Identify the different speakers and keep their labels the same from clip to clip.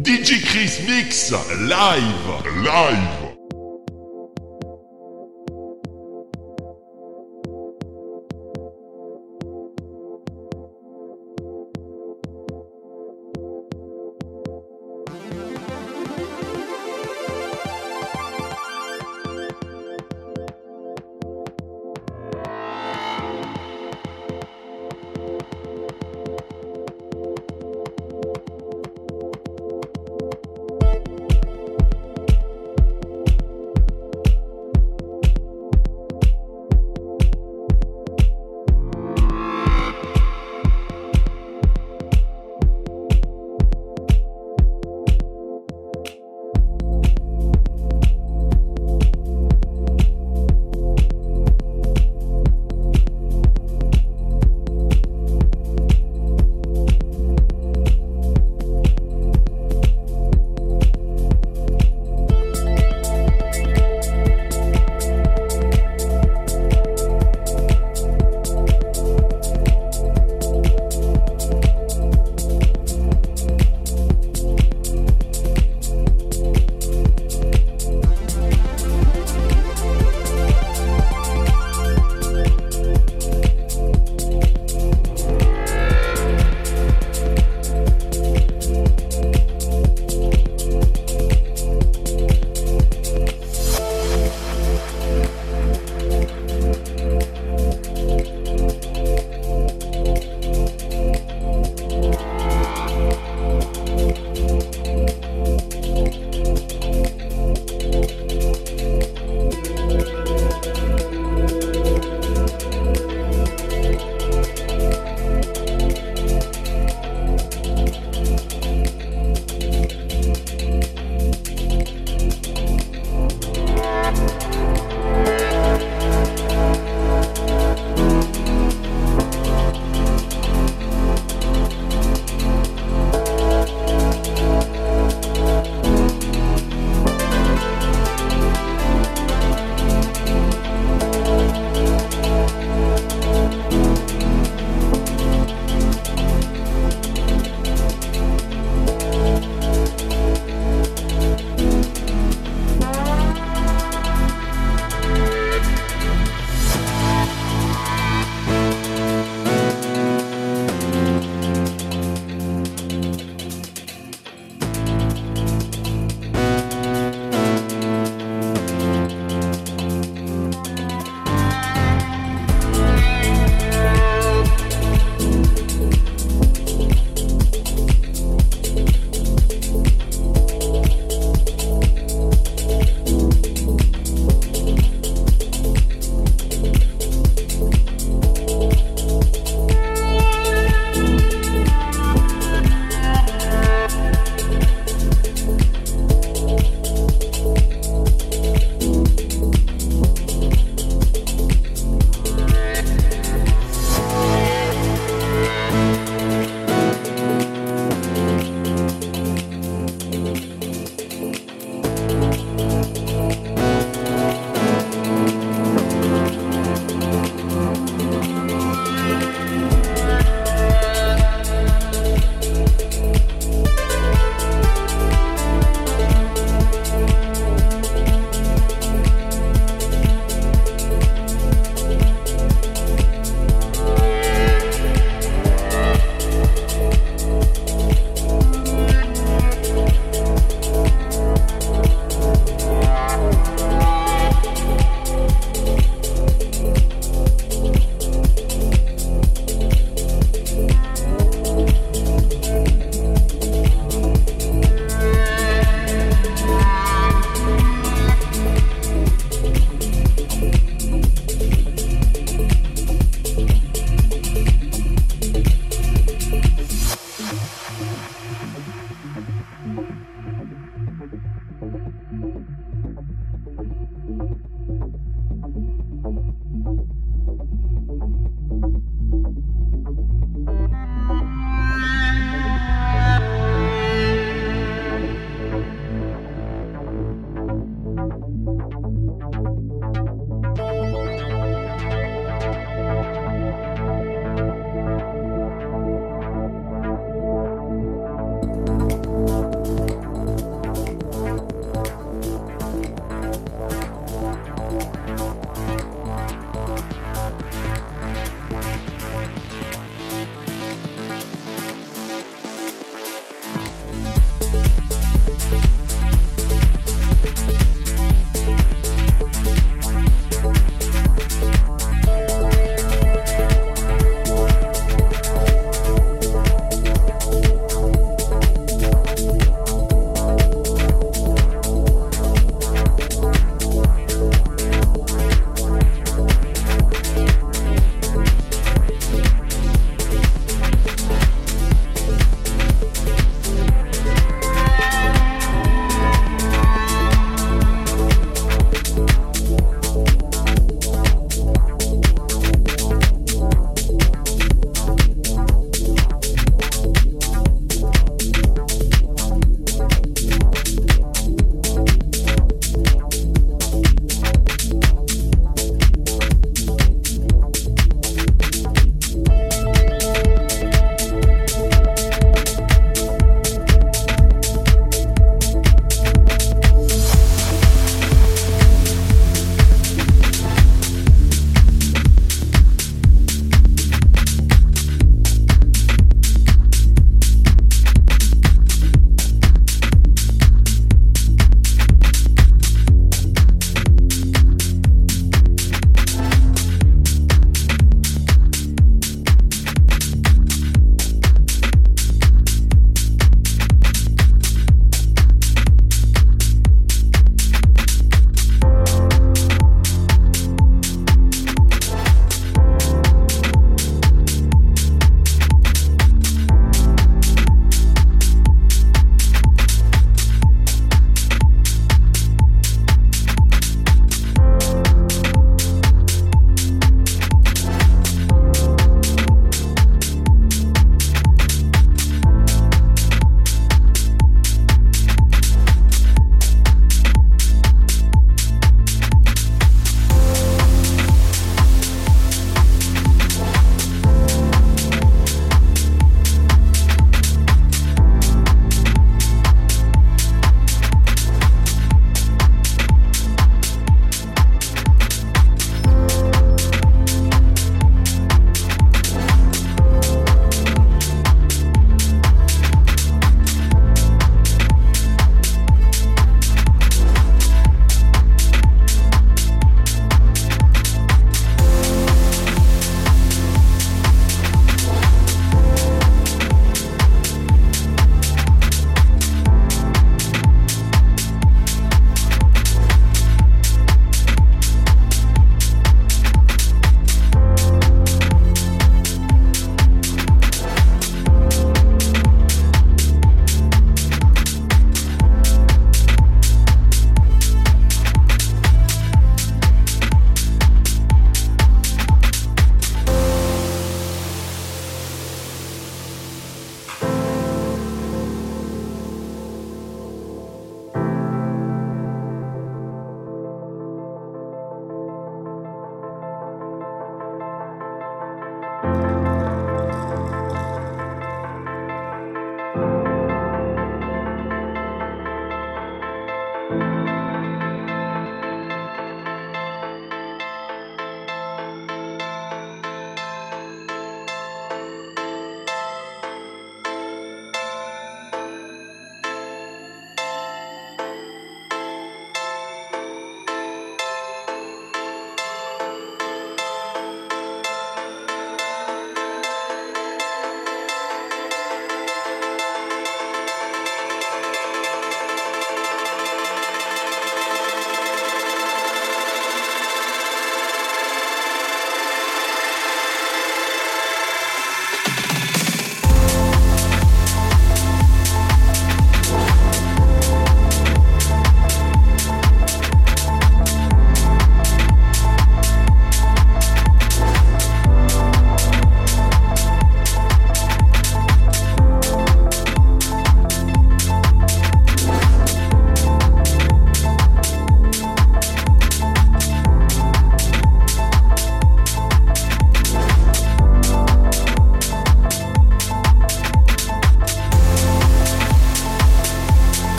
Speaker 1: DJ Mix live, live.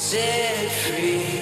Speaker 2: set free.